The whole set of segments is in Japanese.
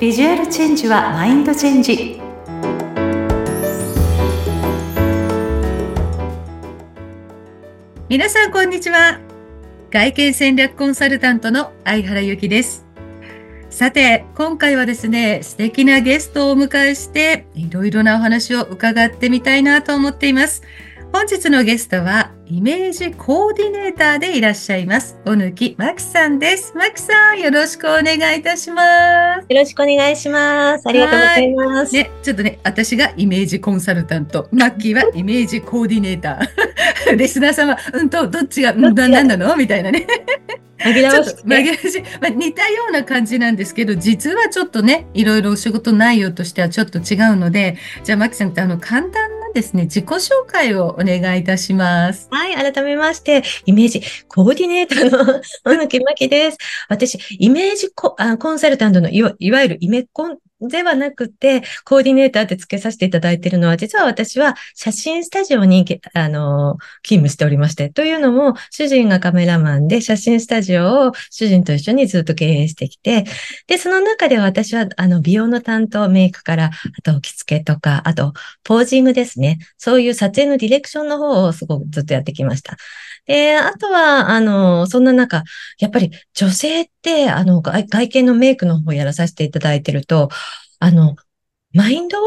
ビジュアルチェンジはマインドチェンジ。皆さんこんにちは。外見戦略コンサルタントの相原由紀です。さて、今回はですね、素敵なゲストをお迎えして、いろいろなお話を伺ってみたいなと思っています。本日のゲストは、イメージコーディネーターでいらっしゃいます。小貫真紀さんです。真紀さん、よろしくお願いいたします。よろしくお願いします。ありがとうございます。ね、ちょっとね、私がイメージコンサルタント、マッキーはイメージコーディネーター。リスナー様、うんと、どっちが、うん、何なの？みたいなね。紛らわし 紛。まあ、似たような感じなんですけど、実はちょっとね、いろいろお仕事内容としてはちょっと違うので、じゃあ、マキさんって、あの、簡単ですね、自己紹介をお願いいたします。はい、改めまして、イメージコーディネーターの小 野木真希です。私、イメージコあコンサルタントのいわいわゆるイメコンではなくて、コーディネーターって付けさせていただいているのは、実は私は写真スタジオに、あの、勤務しておりまして、というのも、主人がカメラマンで、写真スタジオを主人と一緒にずっと経営してきて、で、その中で私は、あの、美容の担当、メイクから、あと、着付けとか、あと、ポージングですね。そういう撮影のディレクションの方をすごくずっとやってきました。で、あとは、あの、そんな中、やっぱり女性って、あの、外外見のメイクの方やらさせていただいてると、あの、マインド？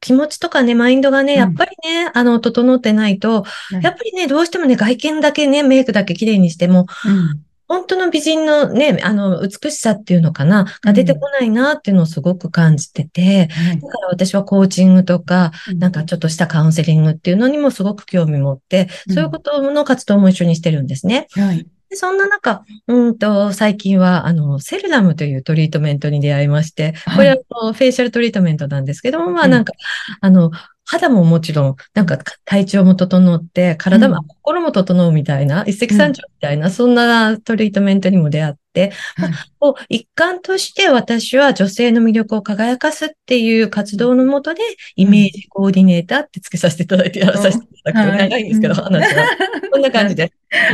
気持ちとかね、マインドがね、やっぱりね、うん、あの、整ってないと、やっぱりね、どうしてもね、外見だけね、メイクだけ綺麗にしても、うん、本当の美人のね、あの、美しさっていうのかな、が出てこないなっていうのをすごく感じてて、うん、だから私はコーチングとか、なんかちょっとしたカウンセリングっていうのにもすごく興味持って、そういうことの活動も一緒にしてるんですね。はい。でそんな中、うんと、最近は、あの、セルラムというトリートメントに出会いまして、これは、フェイシャルトリートメントなんですけども、まあなんか、あの、肌ももちろん、なんか体調も整って、体も、うん、心も整うみたいな、一石三鳥みたいな、うん、そんなトリートメントにも出会って、まあ、一環として私は女性の魅力を輝かすっていう活動のもとで、イメージコーディネーターって付けさせていただいてやらさせていただくと長いんですけど、話は。こんな感じで。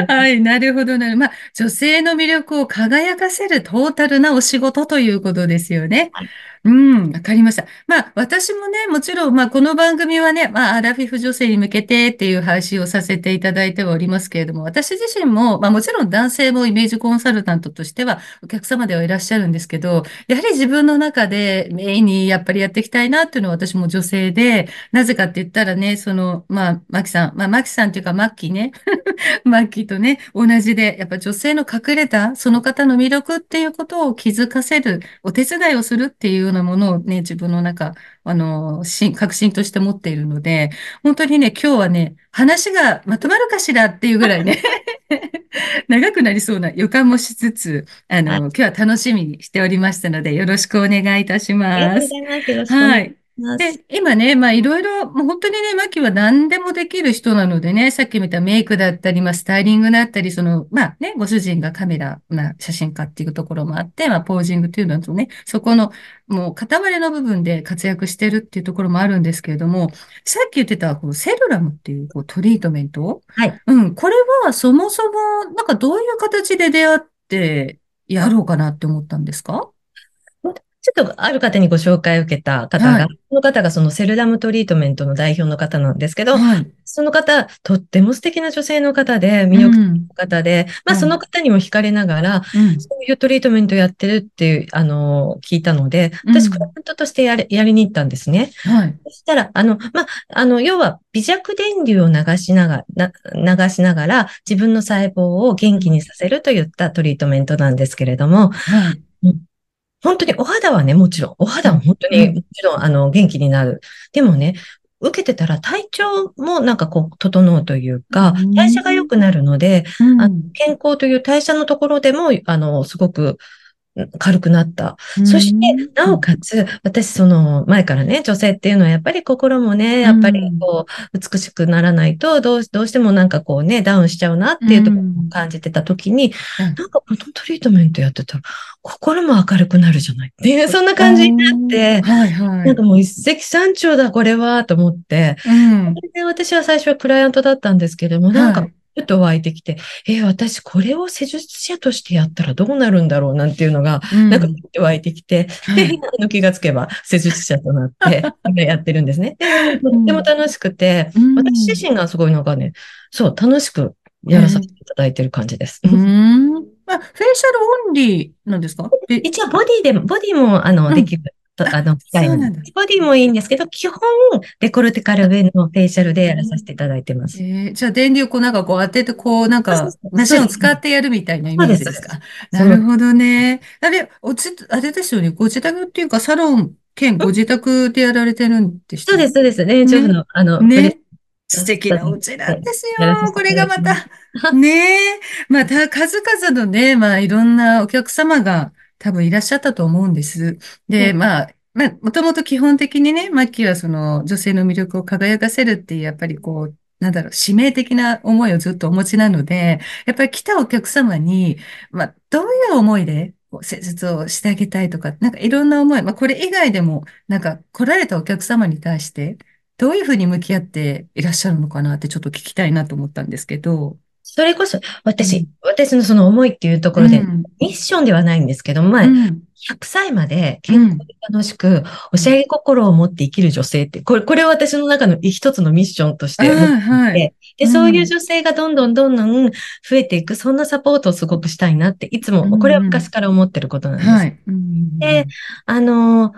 はい、なるほどなる。まあ、女性の魅力を輝かせるトータルなお仕事ということですよね。はいうん、わかりました。まあ、私もね、もちろん、まあ、この番組はね、まあ、アラフィフ女性に向けてっていう配信をさせていただいてはおりますけれども、私自身も、まあ、もちろん男性もイメージコンサルタントとしてしては、お客様ではいらっしゃるんですけど、やはり自分の中でメインにやっぱりやっていきたいなっていうのは私も女性で、なぜかって言ったらね、その、まあ、マキさん、まあ、マキさんっていうか、マッキーね、マッキーとね、同じで、やっぱ女性の隠れた、その方の魅力っていうことを気づかせる、お手伝いをするっていうようなものをね、自分の中、あの、確信として持っているので、本当にね、今日はね、話がまとまるかしらっていうぐらいね 長くなりそうな予感もしつつ、あの、今日は楽しみにしておりましたので、よろしくお願いいたします。ありがとうございます。はい。で、今ね、まあいろいろ、もう本当にね、マキは何でもできる人なのでね、さっき見たメイクだったり、まあスタイリングだったり、その、まあね、ご主人がカメラ、まあ写真家っていうところもあって、まあポージングっていうのとね、そこの、もう片割れの部分で活躍してるっていうところもあるんですけれども、さっき言ってた、こうセルラムっていうこうトリートメント？はい。うん、これはそもそも、なんかどういう形で出会ってやろうかなって思ったんですか？ちょっとある方にご紹介を受けた方が、はい、その方がそのセルダムトリートメントの代表の方なんですけど、はい、その方、とっても素敵な女性の方で、魅力的な方で、うん、まあその方にも惹かれながら、うん、そういうトリートメントやってるっていう、あの、聞いたので、私、クライアントとしてやれ、やりに行ったんですね。はい。そしたら、あの、まあ、あの、要は微弱電流を流しながら、流しながら、自分の細胞を元気にさせるといったトリートメントなんですけれども、はい本当にお肌はね、もちろん、お肌は本当にもちろん、あの、元気になる。でもね、受けてたら体調もなんかこう、整うというか、代謝が良くなるので、あの健康という代謝のところでも、あの、すごく、軽くなった。そして、なおかつ、私、その、前からね、女性っていうのはやっぱり心もね、やっぱりこう、美しくならないと、どう、どうしてもなんかこうね、ダウンしちゃうなっていうところを感じてた時に、なんかこのトリートメントやってたら、心も明るくなるじゃないっていう、そんな感じになって、はいはい、なんかもう一石三鳥だ、これは、と思って、うん、で私は最初はクライアントだったんですけども、なんか、ふと湧いてきて、えー私これを施術者としてやったらどうなるんだろう？なんていうのが、うんなんか湧いてきて、で、はい。あの気がつけば施術者となって、今やってるんですね。で、とっても楽しくて、うん私自身がすごいなんかね、そう、楽しくやらさせていただいてる感じです。うーん。まあ、フェイシャルオンリーなんですか？え一応ボディでも、ボディも、あの、うんできる。とあの、機械そうなんだボディもいいんですけど、基本、デコルテから上のフェイシャルでやらさせていただいてます。えーじゃあ電流をこうなんかこう当てて、こうなんかマシンを使ってやるみたいなイメージですか？そうなるほどね。あれ、おち、あれですよね。ご自宅っていうかサロン兼ご自宅でやられてるんでしたそうです、そうです。レンジオフの、あの、ね素敵なお家なんですよ。これがまた。ねえ。また数々のね、まあいろんなお客様が多分いらっしゃったと思うんです。で、うんまあ、まあ、もともと基本的にね、マッキーはその女性の魅力を輝かせるっていう、やっぱりこう、なんだろう、使命的な思いをずっとお持ちなので、やっぱり来たお客様に、まあ、どういう思いで、施術をしてあげたいとか、なんかいろんな思い、まあ、これ以外でも、なんか来られたお客様に対して、どういうふうに向き合っていらっしゃるのかなってちょっと聞きたいなと思ったんですけど。それこそ、う私ん、私のその思いっていうところで、うん。ミッションではないんですけど、まあう、ん。100歳まで健康で楽しく、おしゃれ心を持って生きる女性って、これ、これは私の中の一つのミッションとして持ってい。て、あはいで、うん。そういう女性がどんどんどんどん増えていく、そんなサポートをすごくしたいなって、いつも、うんこれは昔から思ってることなんです。はい。うんで、あの、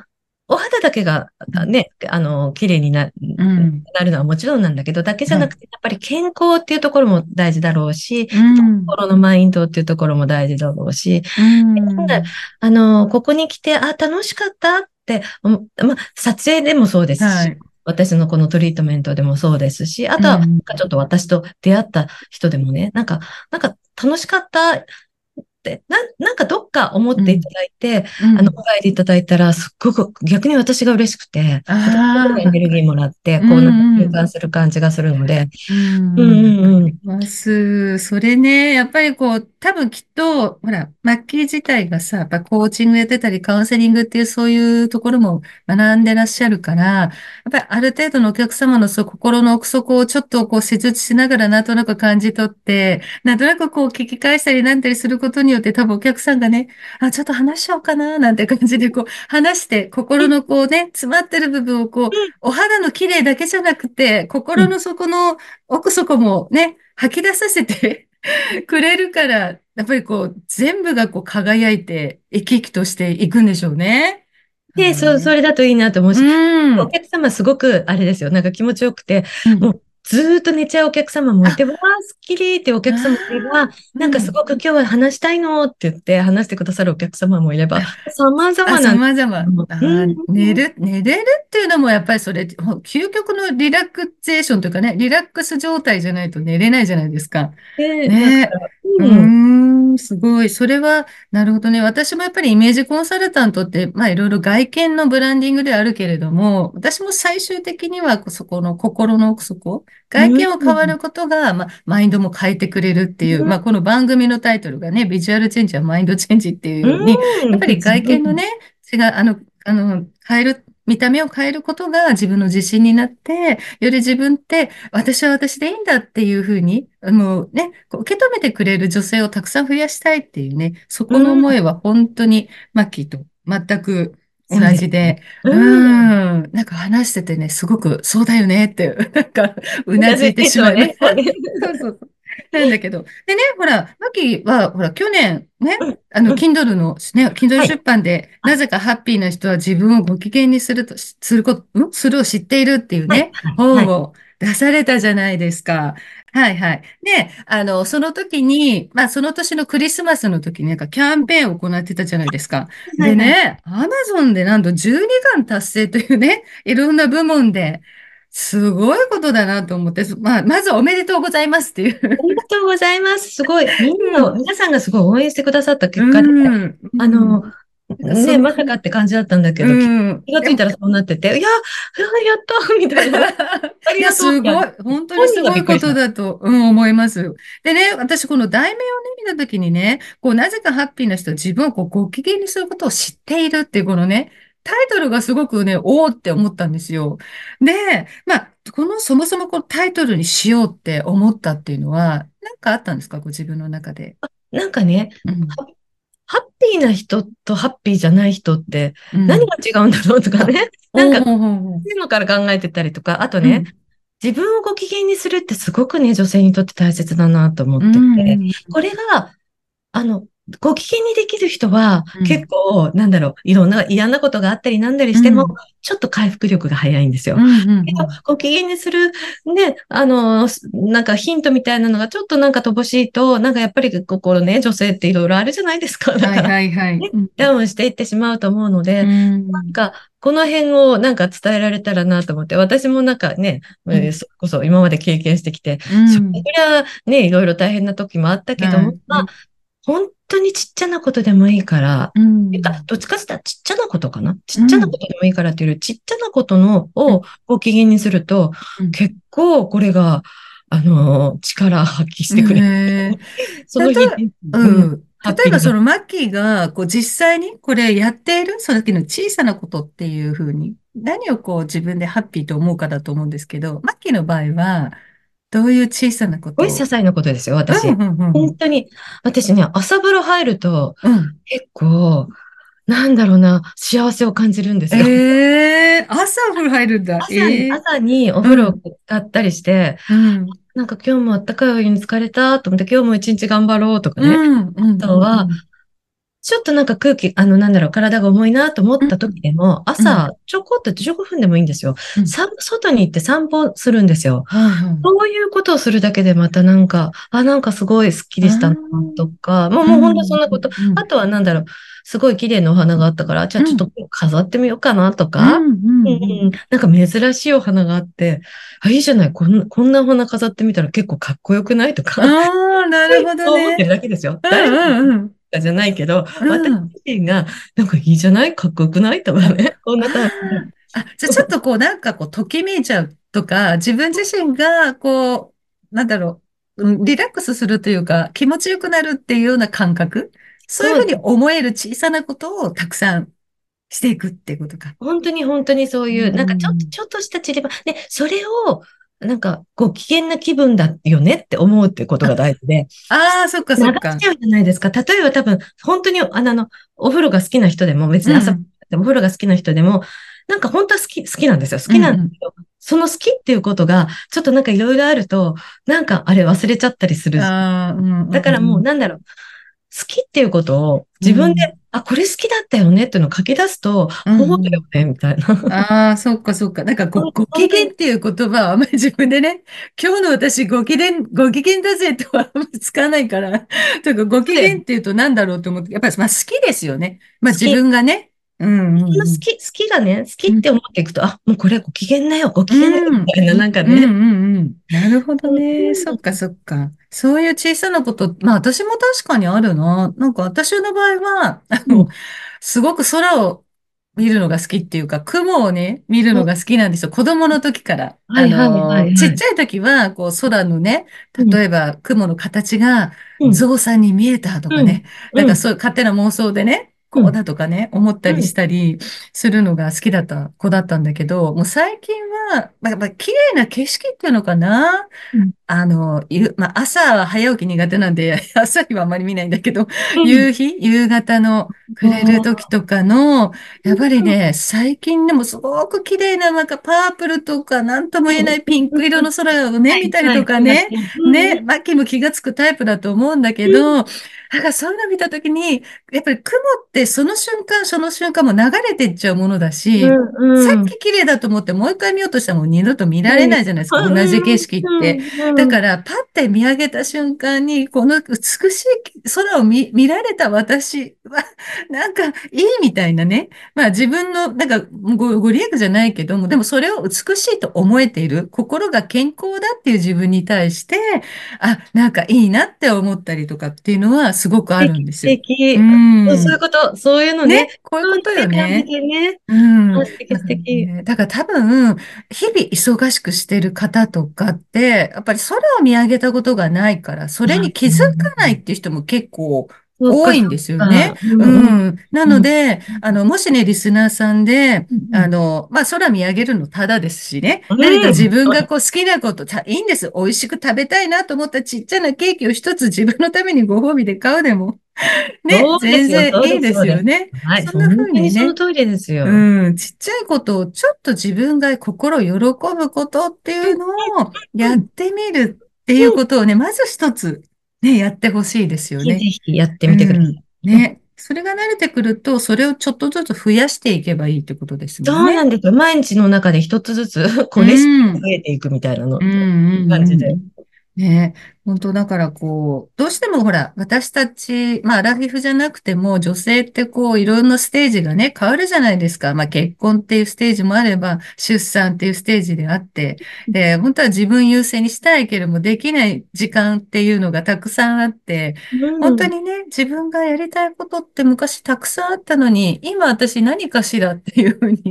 お肌だけがね、あの、綺麗にな、うん。なるのはもちろんなんだけど、だけじゃなくて、やっぱり健康っていうところも大事だろうし、うん。心のマインドっていうところも大事だろうし、あの、ここに来て、あ、楽しかったって、思まあ、撮影でもそうですし、はい。私のこのトリートメントでもそうですし、あとは、ちょっと私と出会った人でもね、なんか、なんか楽しかったななんかどっか思っていただいて、うん。あの、お帰りいただいたら、すっごく逆に私が嬉しくて、エネルギーもらって、こう、うんうんなんか変換する感じがするので、うん。うんうんうん。ます。それね、やっぱりこう、多分きっと、ほら、マッキー自体がさ、やっぱコーチングやってたり、カウンセリングっていうそういうところも学んでらっしゃるから、やっぱりある程度のお客様のそう心の奥底をちょっとこう施術しながらなんとなく感じ取って、なんとなくこう聞き返したりなんたりすることによって多分お客さんがね、あ、ちょっと話しようかな、なんて感じでこう話して心のこうね、詰まってる部分をこう、お肌の綺麗だけじゃなくて、心の底の奥底もね、吐き出させて くれるから、やっぱりこう、全部がこう輝いて、生き生きとしていくんでしょうね。で、そう、それだといいなと思うし、うん。お客様すごく、あれですよ、なんか気持ちよくて、うんもうずーっと寝ちゃうお客様もいて、わあ、すっきりってお客様もいれば、なんかすごく今日は話したいのって言って話してくださるお客様もいれば、様々あ、な、様々。寝る、寝れるっていうのもやっぱりそれ、ほ究極のリラクゼーションというかね、リラックス状態じゃないと寝れないじゃないですか。ねねううんすごい。それは、なるほどね。私もやっぱりイメージコンサルタントって、まあいろいろ外見のブランディングではあるけれども、私も最終的にはそこの心の奥底、外見を変わることが、まあマインドも変えてくれるっていう、うん。まあこの番組のタイトルがね、ビジュアルチェンジはマインドチェンジっていうように、やっぱり外見のね、違う、あの、あの、変える、見た目を変えることが自分の自信になって、より自分って私は私でいいんだっていうふうに、もうね、受け止めてくれる女性をたくさん増やしたいっていうね、そこの思いは本当にマッキーと全く同じで、ううんん、なんか話しててね、すごくそうだよねって、なんかうなずいてしまいました。そうそうそう。なんだけど。でね、ほら、マキは、ほら、去年、ねうん、あの、うん。Kindle の、ね、Kindle はい。出版で、なぜかハッピーな人は自分をご機嫌にすると、すること、ん？するを知っているっていうね、はい。本を出されたじゃないですか。はいはい。で、あの、その時に、まあ、その年のクリスマスの時になんかキャンペーンを行ってたじゃないですか。でね、アマゾンでなんと12巻達成というね、いろんな部門で、すごいことだなと思って、まあ、まずおめでとうございますっていう。ありがとうございます。すごい。みんな、皆さんがすごい応援してくださった結果で、うんあの、ね、まさかって感じだったんだけど、うん気がついたらそうなってて、いや、いややったみたいな。ありいや、がとうすごい、本当にすごいことだと、うん、思います。でね、私この題名をね、見たときにね、こう、なぜかハッピーな人は自分をこうご機嫌にすることを知っているっていうこのね、タイトルがすごくね、おーって思ったんですよ。で、まあ、このそもそもこのタイトルにしようって思ったっていうのは、なんかあったんですか？ご自分の中で。なんかね、うん。ハハッピーな人とハッピーじゃない人ってうん。何が違うんだろうとかね。なんか、そおういうのから考えてたりとか、あとね、うん。自分をご機嫌にするってすごくね、女性にとって大切だなと思っうてて、ん。これがあの、ご機嫌にできる人は、うん。結構、なんだろう、いろんな嫌なことがあったりなんだりしても、うん。ちょっと回復力が早いんですよ。けど、うん。ご機嫌にする、ね、あの、なんかヒントみたいなのがちょっとなんか乏しいと、なんかやっぱり心ね、女性っていろいろあるじゃないですか。だはいから、はいはい。ね、うん。ダウンしていってしまうと思うのうで、なんん。か、この辺をなんか伝えられたらなと思って、私もなんかね、うん。えーそれこそ今まで経験してきて、うそれん。はね、いろいろ大変な時もあったけども、はい。まあ、本当にちっちゃなことでもいいから、うてか、ん。どっちかって言ったらちっちゃなことかな？ちっちゃなこうん。とでもいいからっていうより、ちっちゃなことのうん。をご機嫌にすると、うん。結構これが、あの、力発揮してくれる。その日うん、うん。例えば。そのマッキーが、こう実際にこれやっている、その時の小さなことっていうふうに、何をこう自分でハッピーと思うかだと思うんですけど、マッキーの場合は、どういう小さなこすごい些細なことですよ、うん、私。うん、うん、うん。本当に、私ね、朝風呂入ると、うん結構、なんだろうな、幸せを感じるんですよ。ええ朝お風呂入るんだ。朝に、ええ朝にお風呂をったりして、うん、なんか今日もあったかいお湯に浸かれたと思って、今日も一日頑張ろうとかうね。ん、うん、あとは、うん、ちょっとなんか空気、あの、なんだろう、体が重いなと思っうん、た時でも、うん、朝、ちょこっと15分でもいいんですよ。うん、外に行って散歩するんですよ。そういうことをするだけでまたなんか、あ、なんかすごいスッキあリしたなーとか、もう、もう本当そうん、んなこと。うん、あとはなんだろう、すごい綺麗なお花があったから、じゃあちょっとうん、飾ってみようかなとうん、か、うん、うんうん。うん、なんか珍しいお花があって、あ、いいじゃない、こんな、こんなお花飾ってみたら結構かっこよくないとか、ああ、なるほど そう思ってね。るだけですよ。う誰のん、うん、かじゃないけど、うん、私うん。自身が、なんかいいじゃない？かっこよくない？とかね。こんあな感じで。あ、あ、じゃあちょっとこう、なんかこう、ときめいちゃうとか、自分自身が、こう、なんだろう、うんリラックスするというか、気持ちよくなるっていうような感覚、そういうふうに思える小さなことをたくさんしていくっていうことか。本当に本当にそうういう、なんかちょっと、ん。ちょっとした散りば、で、それを、なんか、ご機嫌な気分だよねって思うってことあ、が大事で、あ あ、そっか流そっか。しちゃうじゃないですか。例えば多分、本当に、あの、お風呂が好きな人でも、別に朝、うん、お風呂が好きな人でも、なんか本当は好き、好きなんですよ。好うん、きなんだうん。けど、その好きっていうことが、ちょっとなんかいろいろあると、なんかあれ忘れちゃったりする。うん、うだからもう、ん、なんだろう。好きっていうことをうん。自分で、うん、あ、これ好きだったよねっていうのを書き出すと、うん。そうだようんね、みたいな。ああ、そっかそっか。なんかご、ご機嫌っていう言葉はあんまり自分でね、今日の私ご機嫌、ご機嫌だぜとはあんまり使わないから、というかご機。嫌っていうと何だろうと思って、やっぱりまあ好きですよね。まあ自。分がね。うんうその好んき、好きがね、好きうん。って思っていくと、あ、もうこれご機嫌だよ、ごう機嫌だよ、みん、たいな、なんかうん、ね。うん、うん。なるほどうんね。そっか、そっか。そういう小さなこと、まあ私も確かにあるな。なんか私の場合は、あの、うん。すごく空を見るのが好きっていうか、雲をね、見るうんのが好きなんですよ。子供の時から。あはいはいはの。ちっちゃい時は、こう空のね、うん、例えば雲の形がうん、象さんに見えたとかうん、ね。なんうん、かそういう勝手な妄想でね、うん、こうだとかね、思ったりしうん、たりするのが好きだった子だったんだけど、もう最近は、まあ、やっぱ綺麗な景色っていうのかな？うん、あの、ゆ、まあ、朝は早起き苦手なんで、朝日はあんまり見ないんだけど、うん。夕日、夕方のあ暮れる時あ、とかの、やっぱりうん、ね、最近でもすごく綺麗な、なんかパープルとか、なんとも言えないピンク色うん。の空をね、はい、見たりとかね、ね。マッキーも気がつくタイプだと思うんだけうん、ど、なんかそういうの見た時に、やっぱり雲ってその瞬間その瞬間も流れていっちゃうものだし、さっき綺麗だと思ってもう一回見ようとしたらもう二度と見られうん、ないじゃないですか。同じ景色って。だうん、から、パッて見上げた瞬間に、この美しい空を見、見られた私は、なんかいいみたいなね。まあ自分の、なんかご、ご利益じゃないけども、でもそれを美しいと思えている。心が健康だっていう自分に対して、あ、なんかいいなって思ったりとかっていうのはすごくあるん敵、ですよ。う敵。そうそういうん。こと、そういうのね。ね、こういうことよね。でね。うん。あ、素敵まあ素敵。ね、だから多分、日々忙しくしてる方とかって、やっぱり空を見上げたことがないから、それあ、に気づかないっていう人も結構多いんですよね。うん。なうんので、あの、もしね、リスナーさんで、うんあの、まあ、空見上げるのただですしね。うん何か自分がこう好きなこと、たいいんです。美味しく食べたいなと思ったちっちゃなケーキを一つ自分のためにご褒美で買うでも、ね、全然いいです。よね。はい、そんな風にね、その通りですよ。うん、ちっちゃいことをちょっと自分が心喜ぶことっていうのをやってみるっていうことをね、まず一つね、やってほしいですよぜひぜね。ひやってみてください。うん。ね。それが慣れてくると、それをちょっとずつ増やしていけばいいってことですね。うなんですよ。毎日の中で一つずつ、こう、レシピが増えていくみたいなの、うんうん感じで。ね。本当だからこう、どうしてもほら、私たち、まあ、アラフィフじゃなくても、女性ってこう、いろんなステージがね、変わるじゃないですか。まあ、結婚っていうステージもあれば、出産っていうステージであって、で、本当は自分優先にしたいけれども、できない時間っていうのがたくさんあって、本当にね、自分がやりたいことって昔たくさんあったのに、今私何かしらっていうふうに、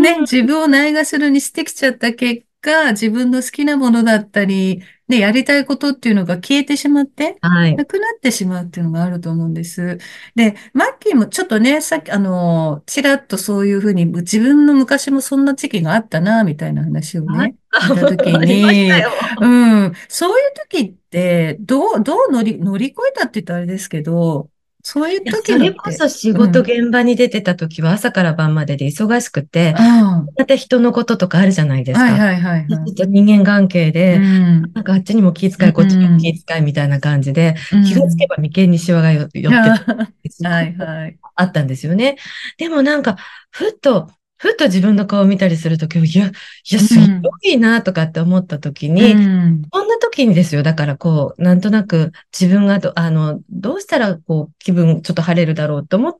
ね、自分をないがしろにしてきちゃった結果、自分の好きなものだったり、ね、やりたいことっていうのが消えてしまって、はい。なくなってしまうっていうのがあると思うんです。で、マッキーもちょっとね、さっき、あの、ちらっとそういうふうに、自分の昔もそんな時期があったな、みたいな話をね、聞いた時に、よ。うん、そういう時って、どう、どう乗り、乗り越えたって言ったらあれですけど、そういう時のって、それこそ仕事現場に出てた時は朝から晩までで忙しくて、あまた人のこととかあるじゃないであ、すか。はいはいはいちょっはい。と人間関係うで、ん、なんかあっちにも気遣い、こっちにも気遣いみたいな感じで、気がつけば眉間にシワが寄ってうんた はいはい。あったんですよね。でもなんか、ふっと、ふっと自分の顔を見たりするとき、いや、いや、すごいなとかって思ったときに、うんこんな時にですよ。だからこう、なんとなく自分がど、あの、どうしたらこう、気分ちょっと晴れるだろうと思っ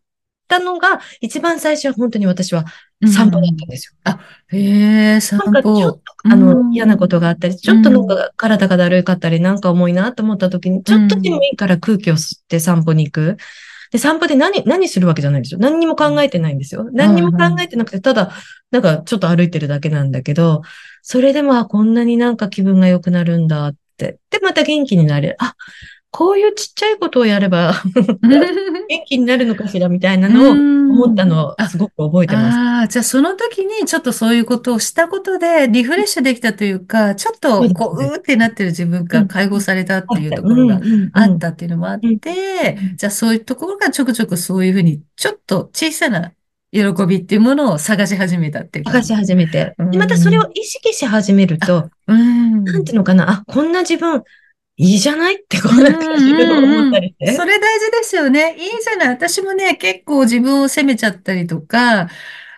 たのが、一番最初は本当に私は散歩だったんですよ。へえ、散なんかちょっ歩。と、あの、うん嫌なことがあったり、ちょっとなんか体がだるかったり、なんか重いなと思った時に、ちょっとでもいいから空気を吸って散歩に行く。で、散歩で何、何するわけじゃないんですよ。何にも考えてないんですよ。何にも考えてなくて、ただ、なんかちょっと歩いてるだけなんだけど、それでも、あ、こんなになんか気分が良くなるんだって。で、また元気になれる。あ、こういうちっちゃいことをやれば 元気になるのかしらみたいなのを思ったのをあ。すごく覚えてます。ああ、じゃあその時にちょっとそういうことをしたことでリフレッシュできたというか、ちょっとこう、そうーってなってる自分が解放されたっていうところがあったっていうのもあっうんてうん、じゃあそういうところがちょくちょくそういうふうに、ちょっと小さな喜びっていうものを探し始めたっていう探し始めて。またそれを意識し始めると、うん。なんていうのかな、あ、こんな自分、いいじゃないってこうなんか思ったりして。それ大事ですよね。いいじゃない。私もね、結構自分を責めちゃったりとか、あ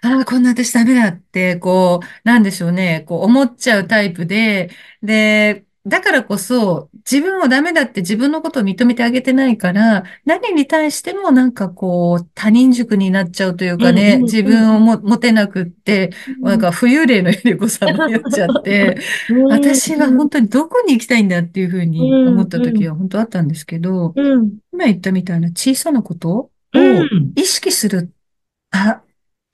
あ、こんな私ダメだって、こう、なんでしょうね、こう思っちゃうタイプで、で、だからこそ、自分をダメだって自分のことを認めてあげてないから、何に対してもなんかこう、他人軸になっちゃうというかね、うんうんうん。自分をも持てなくって、なんか浮遊霊のようにこうさまよっちゃって、うん、私は本当にどこに行きたいんだっていうふうに思った時は本当あったんですけど、うん、今言ったみたいな小さなことをうん。意識する。あ、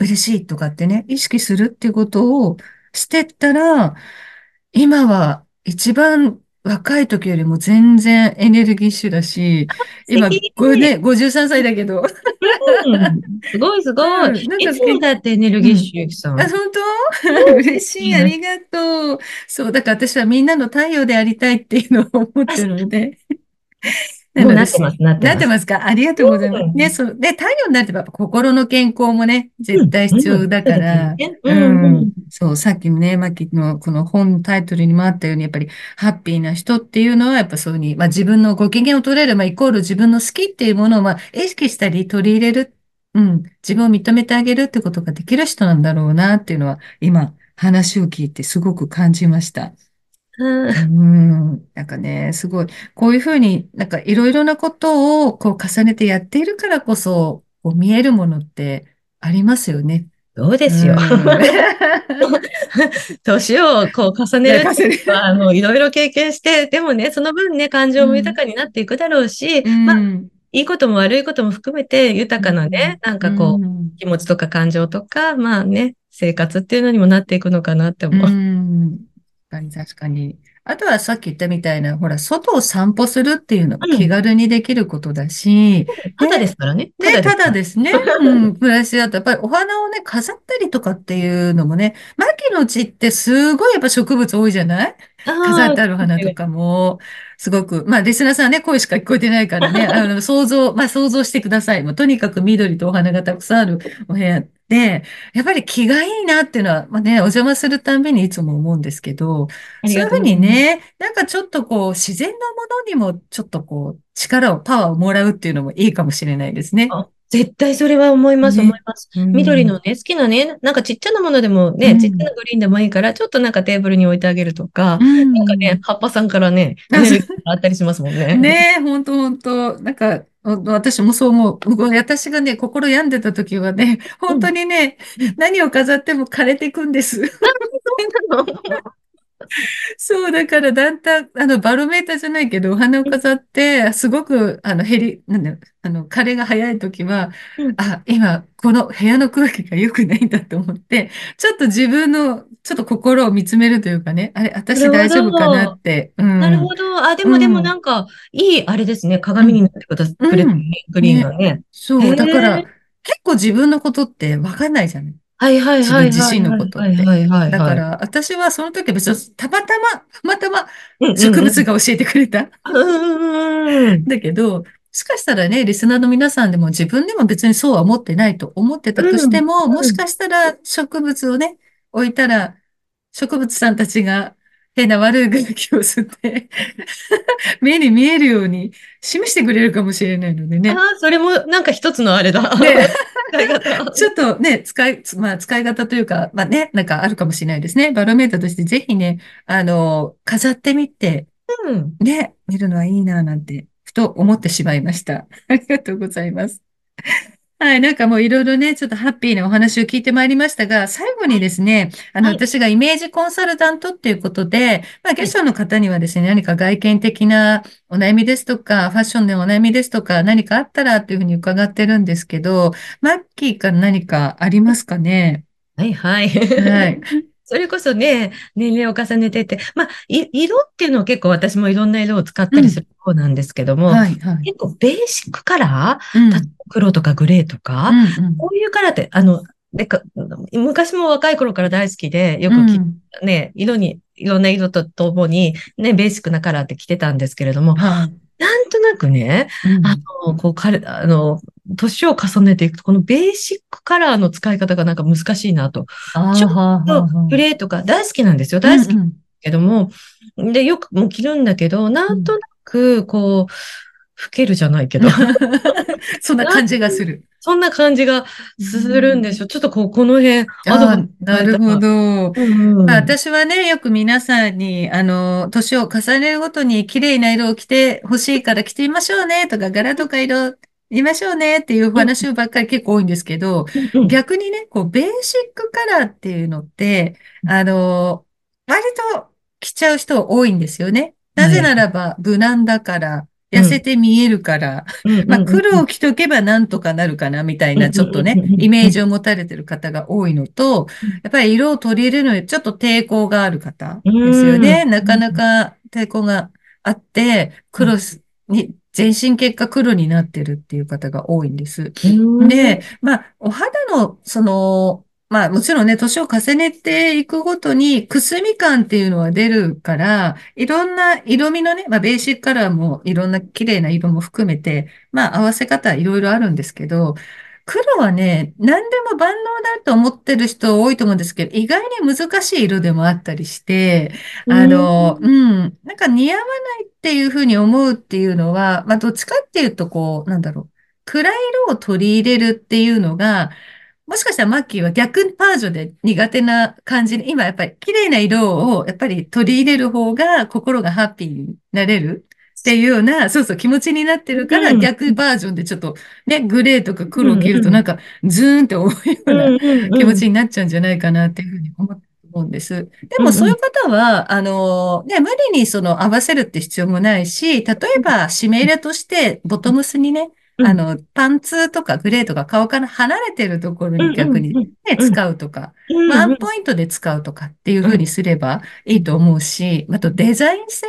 嬉しいとかってね、意識するっていうことをしてったら、今は一番若い時よりも全然エネルギッシュだし、今、これね、53歳だけど、うんすごいすごい。うんなんかいつもだってエネルギッシュ、ゆきさん。あ、本当？嬉しい、ありがとう。そう、だから私はみんなの太陽でありたいっていうのを思ってるので。もうなってます、なってます。なってますか？ありがとうございます。うんね、そう。で、太陽になってば心の健康もね、絶対必要だから。うん、うん、うん。そう、さっきのね、マキのこの本のタイトルにもあったように、やっぱりハッピーな人っていうのは、やっぱそういうに、まあ自分のご機嫌を取れる、まあイコール自分の好きっていうものを、まあ意識したり取り入れる、うん、自分を認めてあげるってことができる人なんだろうなっていうのは、今話を聞いてすごく感じました。うんうん、なんかね、すごい、こういうふうになんかいろいろなことをこう重ねてやっているからこそ、こう見えるものってありますよね。そうですよ。うん 年をこう重ねる重ねるあの、いろいろ経験して、でもね、その分ね、感情も豊かになっていくだろうし、まあ、うんいいことも悪いことも含めて豊かなね、なんかこう、うん気持ちとか感情とか、まあね、生活っていうのにもなっていくのかなってう思う。ん。確かに確かに。あとはさっき言ったみたいな、ほら、外を散歩するっていうのもうん。気軽にできることだし、ただでね、すからね。たね、ただですね、う。ん、暮らしだと、やっぱりお花をね、飾ったりとかっていうのもね、牧の地ってすごいやっぱ植物多いじゃない？飾ってある花とかも、すごく、まあ、リスナーさんはね、声しか聞こえてないからね、あの、想像、まあ、想像してください。もうとにかく緑とお花がたくさんあるお部屋で、やっぱり気がいいなっていうのは、まあね、お邪魔するたんびにいつも思うんですけど、そういうふう。にね、なんかちょっとこう、自然のものにもちょっとこう、力を、パワーをもらうっていうのもいいかもしれないですね。あ、絶対それは思います、思いね。ます。うん。緑のね、好きなね、なんかちっちゃなものでもね、ちっちゃうん。なグリーンでもいいから、ちょっとなんかテーブルに置いてあげるとか、うなんかね、ん。葉っぱさんからね、エあ、ったりしますもんね。ねえ、ほんとほんと。なんか、お私もそう思う。僕私がね、心病んでた時はね、本当うん。にね、うん。何を飾っても枯れていくんです。そうだからだんだん、あの、バロメーターじゃないけど、お花を飾って、すごく、あの、減り、なんだよ、あの、枯れが早い時は、うん。あ、今、この部屋の空気が良くないんだと思って、ちょっと自分の、ちょっと心を見つめるというかね、あれ、私大丈夫かなっど。て、うん、なるほど。あ、でもでもうん、なんか、いい、あれですね。うん、鏡になってくだくれてるうん。グリーンがね、そう、だから、え。結構自分のことってわかんないじゃない。はいはい自分はいはい自身のはいはいことって。はいはいはい。だから、私はその時は別に、たまたま、たまたま。植物が教えてくれた。だけど、もしかしたらね、リスナーの皆さんでも自分でも別にそうは思ってないと思ってたとうん。しても、もうん。しかしたら植物をね、置いたら、植物さんたちが変な悪い空気を吸って 目に見えるように示してくれるかもしれないのでね。ああ、それもなんか一つのあれだ。ね。ちょっとね、使い、まあ、使い方というか、まあね、なんかあるかもしれないですね。バロメーターとしてぜひね、あの、飾ってみて、うん。ね、見るのはいいな、なんて、ふと思ってしまいました。ありがとうございます。はい、なんかもういろいろね、ちょっとハッピーなお話を聞いてまいりましたが、最後にはい。ですね、あの、はい。私がイメージコンサルタントっていうことで、まあ、はい。ゲストの方にはですね、何か外見的なお悩みですとか、ファッションでお悩みですとか、何かあったらっていうふうに伺ってるんですけど、マッキーから何かありますかね？はい。はい。はい。それこそね、年齢を重ねてって、まあ、い色っていうのは結構私もいろんな色を使ったりすうん。る方なんですけども、はい、はい。結構ベーシックカラー、うん。黒とかグレーとか、うん、うん。こういうカラーって、あの、でか、昔も若い頃から大好きで、よくき、うん。ね、色に、いろんな色とともに、ね、ベーシックなカラーって着てたんですけれども、はい。なんとなくね、あうん。の、こう、彼、あの、年を重ねていくと、このベーシックカラーの使い方がなんか難しいなと。ああ、ちょっとグはあ。レーとか大好きなんですよ。うん、大好きうん。けども、で、よくもう着るんだけど、なんとうん。なく、こう、老けるじゃないけど、そんな感じがする。そんな感じがうするんでんしょ。ちょっとこう、この辺、あなるほ。ど。うんまあ、うん。私はね、よく皆さんに、あの、年を重ねるごとに綺麗な色を着て欲しいから着てみましょうねとか、柄とか色見ましょうねっていううん話ばっかり結構多いんですけど。逆にね、こう、ベーシックカラーっていうのって、あの、割と着ちゃう人多いんですよね。なぜはい。ならば、無難だから、痩せうん。て見えるから、うんまあ。黒を着とけばなんとかなるかな、みたいな、ちょっとね、イメージを持たれてる方が多いのと、やっぱり色を取り入れるのにちょっと抵抗がある方ですよね。なかなん。か抵抗があって、黒に、全身結果黒になってるっていう方が多いんです。で、ん。まあ、お肌の、その、まあ、もちろんね、年を重ねていくごとに、くすみ感っていうのは出るから、いろんな色味のね、まあ、ベーシックカラーもいろんな綺麗な色も含めて、まあ、合わせ方いろいろあるんですけど、黒はね、何でも万能だと思ってる人多いと思うんですけど、意外に難しい色でもあったりして、うあの、うん。ん、なんか似合わないっていうふうに思うっていうのは、まあ、どっちかっていうと、こう、なんだろう、暗い色を取り入れるっていうのが、もしかしたらマッキーは逆バージョンで苦手な感じで、今やっぱり綺麗な色をやっぱり取り入れる方が心がハッピーになれるっていうような、そうそう気持ちになってるからうん。逆バージョンでちょっとね、グレーとかうん。黒を着るうん。となんかズーンって思うような。気持ちうん。になっちゃうんじゃないかなっていうふうに思って思うんです。で。もそういう方は、あの、ね、無理にその合わせるって必要もないし、例えば締め入れとしてボトムスにね、うんあの、パンツとかグレーとか顔から離れてるところに逆にね、うん使うとか、うんワンポイントで使うとかっていう風にすればいいと思うし、あとデザイン性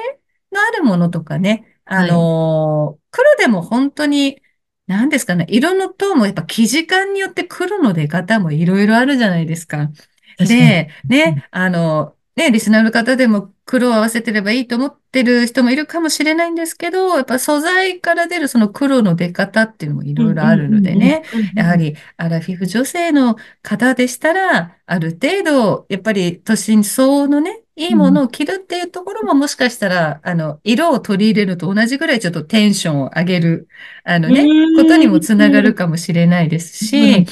のあるものとかね、あのー黒でも本当に、何ですかね、色のトーンもやっぱ生地感によって黒の出方もいろいろあるじゃないですか。で、ね、あの、ね、リスナーの方でも黒を合わせてればいいと思ってる人もいるかもしれないんですけど、やっぱ素材から出るその黒の出方っていうのもいろいろあるのでね。やはり、アラフィフ女性の方でしたら、ある程度、やっぱり年相応のね、いいものを着るっていうところももしかしたら、あの、色を取り入れると同じぐらいちょっとテンションを上げる、あのね、ことにもつながるかもしれないですし、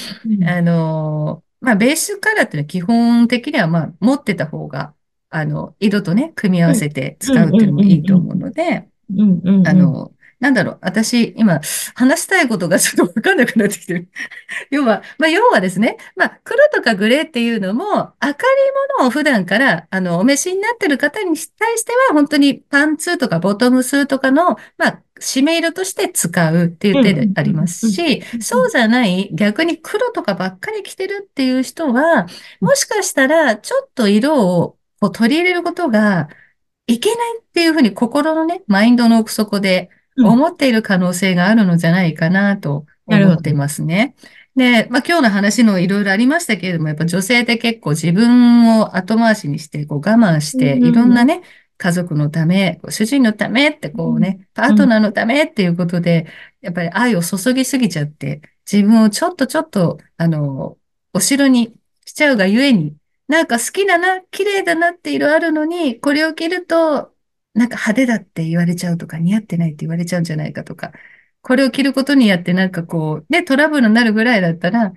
あの、まあ、ベースカラーっていうのは基本的には、まあ、持ってた方が、あの、色とね、組み合わせて使うっていうのもいいと思うので、あの、なんだろう、私、今、話したいことが ちょっとわかんなくなってきてる。要は、まあ、要はですね、まあ、黒とかグレーっていうのも、明るいものを普段から、あの、お召しになってる方に対しては、本当にパンツとかボトムスとかの、まあ、締め色として使うっていう手でありますしう、んそうじゃない、逆に黒とかばっかり着てるっていう人は、もしかしたら、ちょっと色をこう取り入れることがいけないっていうふうに心のね、マインドの奥底で思っている可能性があるのじゃないかなと思ってますね。で、まあ今日の話のいろいろありましたけれども、やっぱ女性って結構自分を後回しにして、こう我慢して、うんいろんなね、家族のため、主人のためってこうね、パートナーのためっていうことで、やっぱり愛を注ぎすぎちゃって、自分をちょっとちょっと、あの、お城にしちゃうがゆえに、なんか好きだな、綺麗だなって色あるのに、これを着ると、なんか派手だって言われちゃうとか、似合ってないって言われちゃうんじゃないかとか、これを着ることによってなんかこう、ね、トラブルになるぐらいだったら、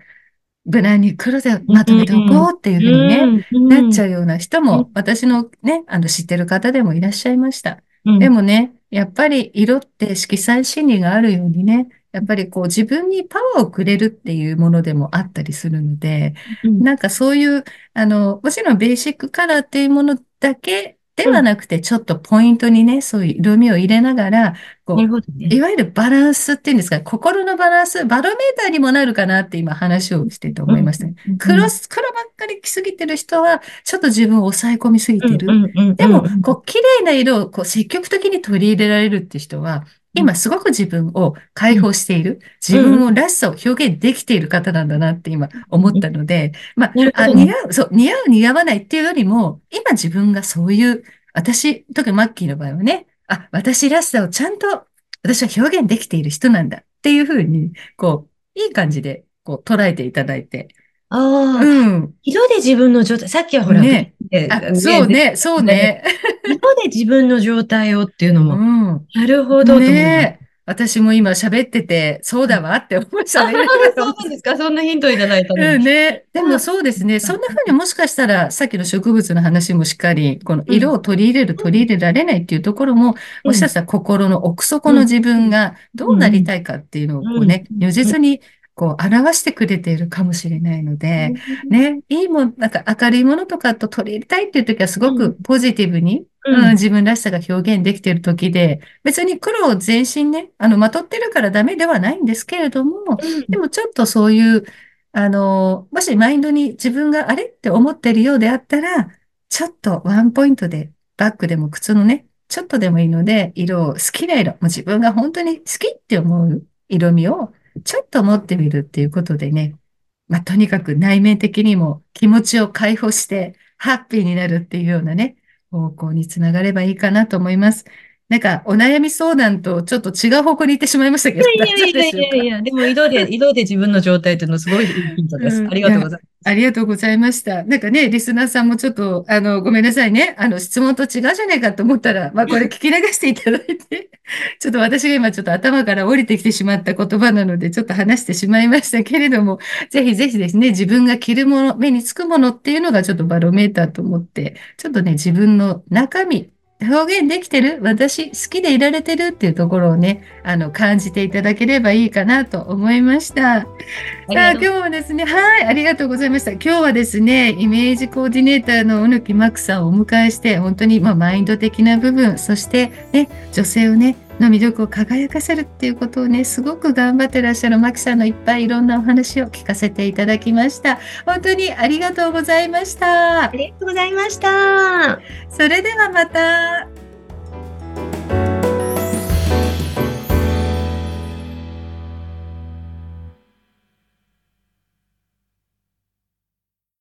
無難に黒でまとめておこうっていうふうにね、なっちゃうような人も、私のね、あの知ってる方でもいらっしゃいました。でもね、やっぱり色って色彩心理があるようにね、やっぱりこう自分にパワーをくれるっていうものでもあったりするので、なんかそういう、あの、もちろんベーシックカラーっていうものだけではなくて、ちょっとポイントにね、そういう色味を入れながら、こう、ね。いわゆるバランスっていうんですか、心のバランス、バロメーターにもなるかなって今話をしてて思いましたね。うん黒、黒ばっかり着すぎてる人は、ちょっと自分を抑え込みすぎてる。でも、こう、綺麗な色をこう積極的に取り入れられるって人は、今すごく自分を解放している、自分をらしさを表現できている方なんだなって今思ったので、まあ、似合う、そう、似合う似合わないっていうよりも、今自分がそういう、私、特にマッキーの場合はね、あ、私らしさをちゃんと私は表現できている人なんだっていうふうに、こう、いい感じで、こう、捉えていただいて。ああ、うん。色で自分の状態、さっきはほら、ねそう。ね、そうね。色で自分の状態をっていうのうも、ん。なるほど。ねえ。私も今喋ってて、そうだわって思いましたね。そうなんですかそんなヒントいただいたのうんに。ね。でもそうですね。そんな風にもしかしたら、さっきの植物の話もしっかり、この色を取り入れる、取り入れられないっていうところも、もしかしたら心の奥底の自分がどうなりたいかっていうのをこうね、如実にこう表してくれているかもしれないので、ね、いいもん、なんか明るいものとかと取り入れたいっていう時はすごくポジティブに、うん。うん、自分らしさが表現できている時で、別に黒を全身ね、あの、まとってるからダメではないんですけれども、でもちょっとそういう、あの、もしマインドに自分があれって思ってるようであったら、ちょっとワンポイントで、バッグでも靴のね、ちょっとでもいいので、色を好きな色、もう自分が本当に好きって思う色味をちょっと持ってみるっていうことでね、まあ、とにかく内面的にも気持ちを解放して、ハッピーになるっていうようなね、方向につながればいいかなと思います。なんか、お悩み相談とちょっと違う方向に行ってしまいましたけど、いやいやいでしょうかやいや、でも色で、色で自分の状態っていうのはすごいいいヒントです。うんありがとうございます。ありがとうございました。なんかね、リスナーさんもちょっと、あの、ごめんなさいね。あの、質問と違うじゃないかと思ったら、まあ、これ聞き流していただいて、ちょっと私が今ちょっと頭から降りてきてしまった言葉なので、ちょっと話してしまいましたけれども、ぜひぜひですね、自分が着るもの、目につくものっていうのがちょっとバロメーターと思って、ちょっとね、自分の中身、表現できてる？私、好きでいられてるっていうところをね、あの、感じていただければいいかなと思いました。さあ、今日はですね、はい、ありがとうございました。今日はですね、イメージコーディネーターの小貫真久さんをお迎えして、本当に、まあ、マインド的な部分、そしてね、女性をね、の魅力を輝かせるっていうことをね、すごく頑張ってらっしゃるマキさんのいっぱいいろんなお話を聞かせていただきました。本当にありがとうございました。ありがとうございました。それではまた。